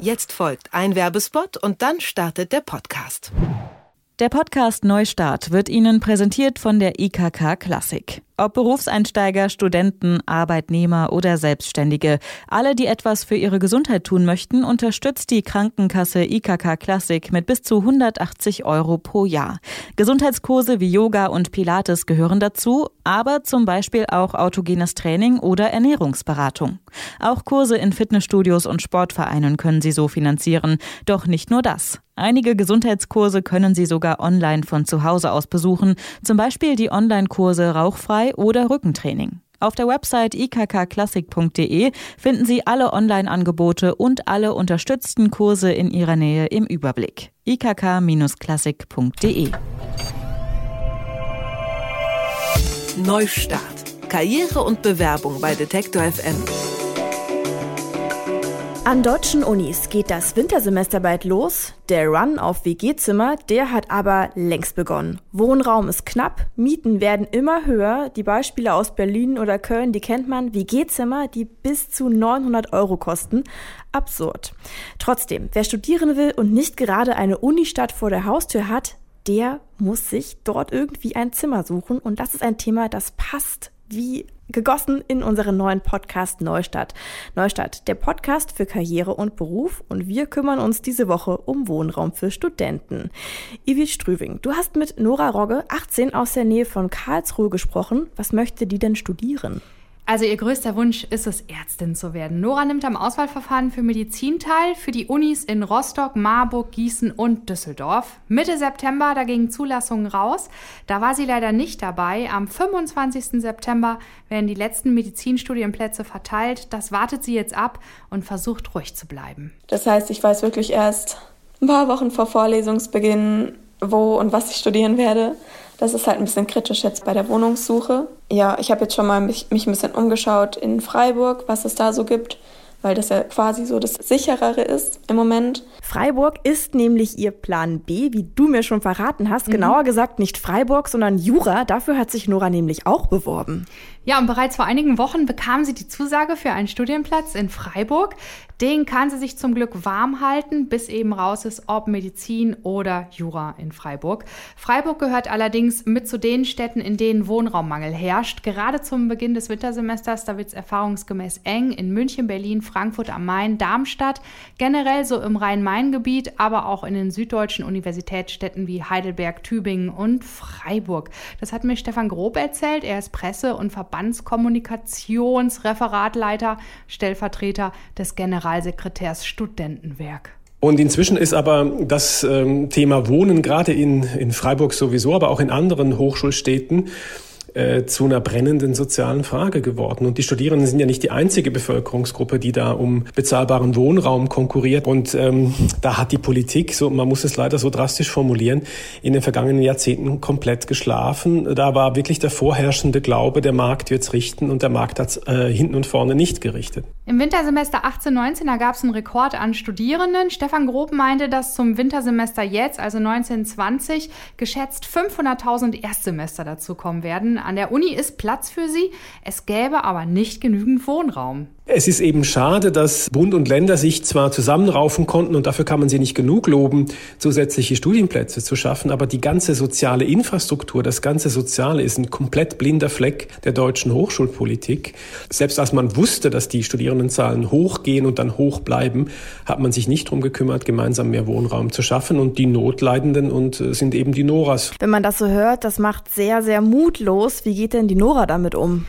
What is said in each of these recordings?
Jetzt folgt ein Werbespot und dann startet der Podcast. Der Podcast Neustart wird Ihnen präsentiert von der IKK Klassik. Ob Berufseinsteiger, Studenten, Arbeitnehmer oder Selbstständige, alle, die etwas für ihre Gesundheit tun möchten, unterstützt die Krankenkasse IKK Classic mit bis zu 180 Euro pro Jahr. Gesundheitskurse wie Yoga und Pilates gehören dazu, aber zum Beispiel auch autogenes Training oder Ernährungsberatung. Auch Kurse in Fitnessstudios und Sportvereinen können Sie so finanzieren. Doch nicht nur das. Einige Gesundheitskurse können Sie sogar online von zu Hause aus besuchen, zum Beispiel die Online-Kurse Rauchfrei oder Rückentraining. Auf der Website ikkklassik.de finden Sie alle Online-Angebote und alle unterstützten Kurse in Ihrer Nähe im Überblick. ikk-klassik.de Neustart. Karriere und Bewerbung bei Detektor FM. An deutschen Unis geht das Wintersemester bald los. Der Run auf WG-Zimmer, der hat aber längst begonnen. Wohnraum ist knapp, Mieten werden immer höher. Die Beispiele aus Berlin oder Köln, die kennt man. WG-Zimmer, die bis zu 900 Euro kosten. Absurd. Trotzdem, wer studieren will und nicht gerade eine Unistadt vor der Haustür hat, der muss sich dort irgendwie ein Zimmer suchen. Und das ist ein Thema, das passt wie gegossen in unseren neuen Podcast Neustadt. Neustadt, der Podcast für Karriere und Beruf und wir kümmern uns diese Woche um Wohnraum für Studenten. Ivi Strüving, du hast mit Nora Rogge, 18, aus der Nähe von Karlsruhe gesprochen. Was möchte die denn studieren? Also ihr größter Wunsch ist es, Ärztin zu werden. Nora nimmt am Auswahlverfahren für Medizin teil, für die Unis in Rostock, Marburg, Gießen und Düsseldorf. Mitte September, da gingen Zulassungen raus. Da war sie leider nicht dabei. Am 25. September werden die letzten Medizinstudienplätze verteilt. Das wartet sie jetzt ab und versucht ruhig zu bleiben. Das heißt, ich weiß wirklich erst ein paar Wochen vor Vorlesungsbeginn, wo und was ich studieren werde. Das ist halt ein bisschen kritisch jetzt bei der Wohnungssuche. Ja, ich habe jetzt schon mal mich, mich ein bisschen umgeschaut in Freiburg, was es da so gibt, weil das ja quasi so das sicherere ist im Moment. Freiburg ist nämlich ihr Plan B, wie du mir schon verraten hast. Mhm. Genauer gesagt nicht Freiburg, sondern Jura. Dafür hat sich Nora nämlich auch beworben. Ja, und bereits vor einigen Wochen bekam sie die Zusage für einen Studienplatz in Freiburg. Den kann sie sich zum Glück warm halten, bis eben raus ist, ob Medizin oder Jura in Freiburg. Freiburg gehört allerdings mit zu den Städten, in denen Wohnraummangel herrscht. Gerade zum Beginn des Wintersemesters, da wird es erfahrungsgemäß eng in München, Berlin, Frankfurt am Main, Darmstadt, generell so im Rhein-Main-Gebiet, aber auch in den süddeutschen Universitätsstädten wie Heidelberg, Tübingen und Freiburg. Das hat mir Stefan Grob erzählt. Er ist Presse- und Verband Verbandskommunikationsreferatleiter, Stellvertreter des Generalsekretärs Studentenwerk. Und inzwischen ist aber das ähm, Thema Wohnen gerade in, in Freiburg sowieso, aber auch in anderen Hochschulstädten äh, zu einer brennenden sozialen Frage geworden. Und die Studierenden sind ja nicht die einzige Bevölkerungsgruppe, die da um bezahlbaren Wohnraum konkurriert. Und ähm, da hat die Politik, so man muss es leider so drastisch formulieren, in den vergangenen Jahrzehnten komplett geschlafen. Da war wirklich der vorherrschende Glaube, der Markt wird's richten und der Markt hat äh, hinten und vorne nicht gerichtet. Im Wintersemester 18-19, da gab es einen Rekord an Studierenden. Stefan Grob meinte, dass zum Wintersemester jetzt, also 1920, geschätzt 500.000 Erstsemester dazukommen werden. An der Uni ist Platz für sie, es gäbe aber nicht genügend Wohnraum. Es ist eben schade, dass Bund und Länder sich zwar zusammenraufen konnten und dafür kann man sie nicht genug loben, zusätzliche Studienplätze zu schaffen, aber die ganze soziale Infrastruktur, das ganze Soziale ist ein komplett blinder Fleck der deutschen Hochschulpolitik. Selbst als man wusste, dass die Studierendenzahlen hochgehen und dann hoch bleiben, hat man sich nicht darum gekümmert, gemeinsam mehr Wohnraum zu schaffen und die Notleidenden und äh, sind eben die Noras. Wenn man das so hört, das macht sehr, sehr mutlos. Wie geht denn die Nora damit um?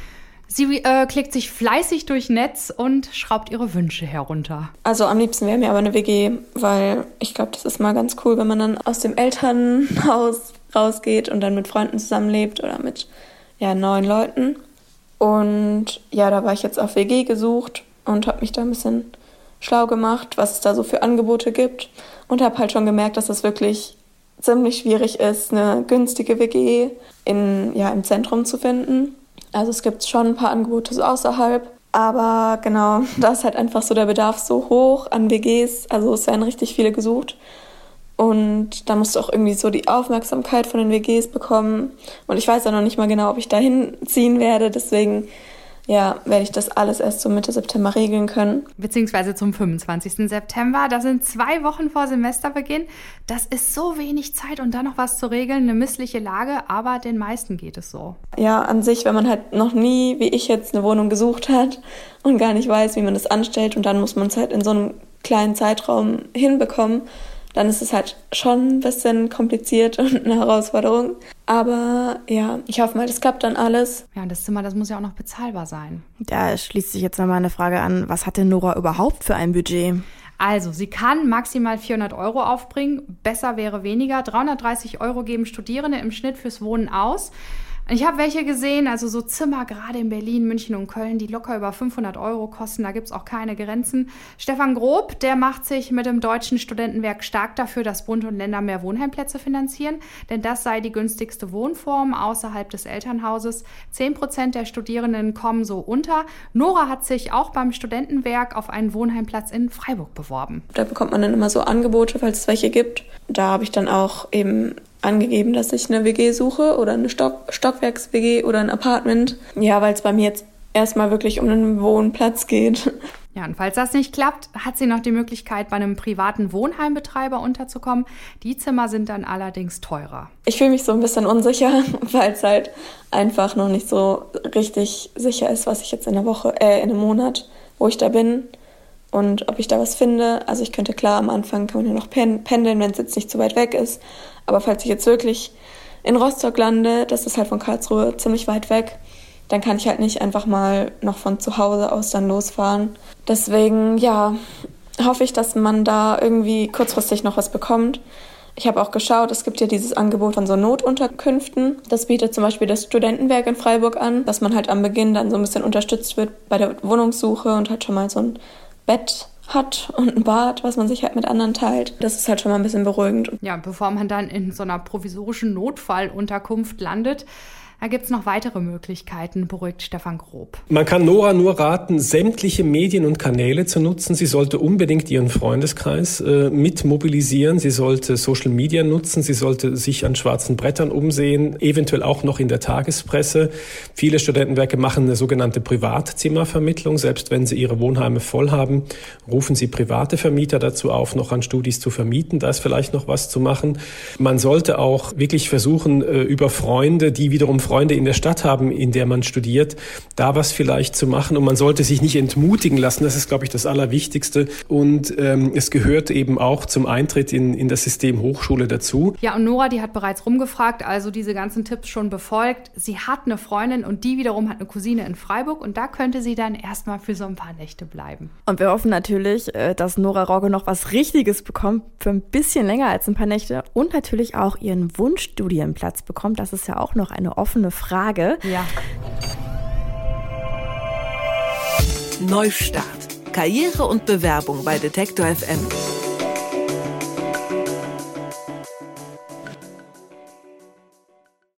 Sie äh, klickt sich fleißig durch Netz und schraubt ihre Wünsche herunter. Also am liebsten wäre mir aber eine WG, weil ich glaube, das ist mal ganz cool, wenn man dann aus dem Elternhaus rausgeht und dann mit Freunden zusammenlebt oder mit ja, neuen Leuten. Und ja, da war ich jetzt auf WG gesucht und habe mich da ein bisschen schlau gemacht, was es da so für Angebote gibt und habe halt schon gemerkt, dass das wirklich ziemlich schwierig ist, eine günstige WG in, ja, im Zentrum zu finden. Also es gibt schon ein paar Angebote so außerhalb. Aber genau, da ist halt einfach so der Bedarf so hoch an WGs. Also es werden richtig viele gesucht. Und da musst du auch irgendwie so die Aufmerksamkeit von den WGs bekommen. Und ich weiß ja noch nicht mal genau, ob ich dahin ziehen werde. Deswegen, ja, werde ich das alles erst so Mitte September regeln können. Beziehungsweise zum 25. September. Das sind zwei Wochen vor Semesterbeginn. Das ist so wenig Zeit und dann noch was zu regeln. Eine missliche Lage, aber den meisten geht es so. Ja, an sich, wenn man halt noch nie, wie ich jetzt, eine Wohnung gesucht hat und gar nicht weiß, wie man das anstellt und dann muss man es halt in so einem kleinen Zeitraum hinbekommen, dann ist es halt schon ein bisschen kompliziert und eine Herausforderung. Aber ja, ich hoffe mal, das klappt dann alles. Ja, und das Zimmer, das muss ja auch noch bezahlbar sein. Da schließt sich jetzt nochmal eine Frage an, was hat denn Nora überhaupt für ein Budget? Also, sie kann maximal 400 Euro aufbringen. Besser wäre weniger. 330 Euro geben Studierende im Schnitt fürs Wohnen aus. Ich habe welche gesehen, also so Zimmer gerade in Berlin, München und Köln, die locker über 500 Euro kosten. Da gibt es auch keine Grenzen. Stefan Grob, der macht sich mit dem Deutschen Studentenwerk stark dafür, dass Bund und Länder mehr Wohnheimplätze finanzieren, denn das sei die günstigste Wohnform außerhalb des Elternhauses. Zehn Prozent der Studierenden kommen so unter. Nora hat sich auch beim Studentenwerk auf einen Wohnheimplatz in Freiburg beworben. Da bekommt man dann immer so Angebote, falls es welche gibt. Da habe ich dann auch eben angegeben, dass ich eine WG suche oder eine Stock Stockwerks-WG oder ein Apartment. Ja, weil es bei mir jetzt erstmal wirklich um einen Wohnplatz geht. Ja, und falls das nicht klappt, hat sie noch die Möglichkeit, bei einem privaten Wohnheimbetreiber unterzukommen. Die Zimmer sind dann allerdings teurer. Ich fühle mich so ein bisschen unsicher, weil es halt einfach noch nicht so richtig sicher ist, was ich jetzt in der Woche, äh, in einem Monat, wo ich da bin und ob ich da was finde. Also ich könnte klar am Anfang kann man ja noch pendeln, wenn es jetzt nicht zu weit weg ist. Aber falls ich jetzt wirklich in Rostock lande, das ist halt von Karlsruhe ziemlich weit weg, dann kann ich halt nicht einfach mal noch von zu Hause aus dann losfahren. Deswegen, ja, hoffe ich, dass man da irgendwie kurzfristig noch was bekommt. Ich habe auch geschaut, es gibt ja dieses Angebot von so Notunterkünften. Das bietet zum Beispiel das Studentenwerk in Freiburg an, dass man halt am Beginn dann so ein bisschen unterstützt wird bei der Wohnungssuche und halt schon mal so ein Bett hat und ein Bad, was man sich halt mit anderen teilt. Das ist halt schon mal ein bisschen beruhigend. Ja, bevor man dann in so einer provisorischen Notfallunterkunft landet, da gibt es noch weitere Möglichkeiten, beruhigt Stefan Grob. Man kann Nora nur raten, sämtliche Medien und Kanäle zu nutzen. Sie sollte unbedingt ihren Freundeskreis äh, mit mobilisieren. Sie sollte Social Media nutzen. Sie sollte sich an schwarzen Brettern umsehen, eventuell auch noch in der Tagespresse. Viele Studentenwerke machen eine sogenannte Privatzimmervermittlung. Selbst wenn sie ihre Wohnheime voll haben, rufen sie private Vermieter dazu auf, noch an Studis zu vermieten. Da ist vielleicht noch was zu machen. Man sollte auch wirklich versuchen, äh, über Freunde, die wiederum Freunde in der Stadt haben, in der man studiert, da was vielleicht zu machen. Und man sollte sich nicht entmutigen lassen. Das ist, glaube ich, das Allerwichtigste. Und ähm, es gehört eben auch zum Eintritt in, in das System Hochschule dazu. Ja, und Nora, die hat bereits rumgefragt, also diese ganzen Tipps schon befolgt. Sie hat eine Freundin und die wiederum hat eine Cousine in Freiburg und da könnte sie dann erstmal für so ein paar Nächte bleiben. Und wir hoffen natürlich, äh, dass Nora Rogge noch was Richtiges bekommt für ein bisschen länger als ein paar Nächte und natürlich auch ihren Wunschstudienplatz bekommt. Das ist ja auch noch eine offene offene Frage. Ja. Neustart. Karriere und Bewerbung bei Detektor FM.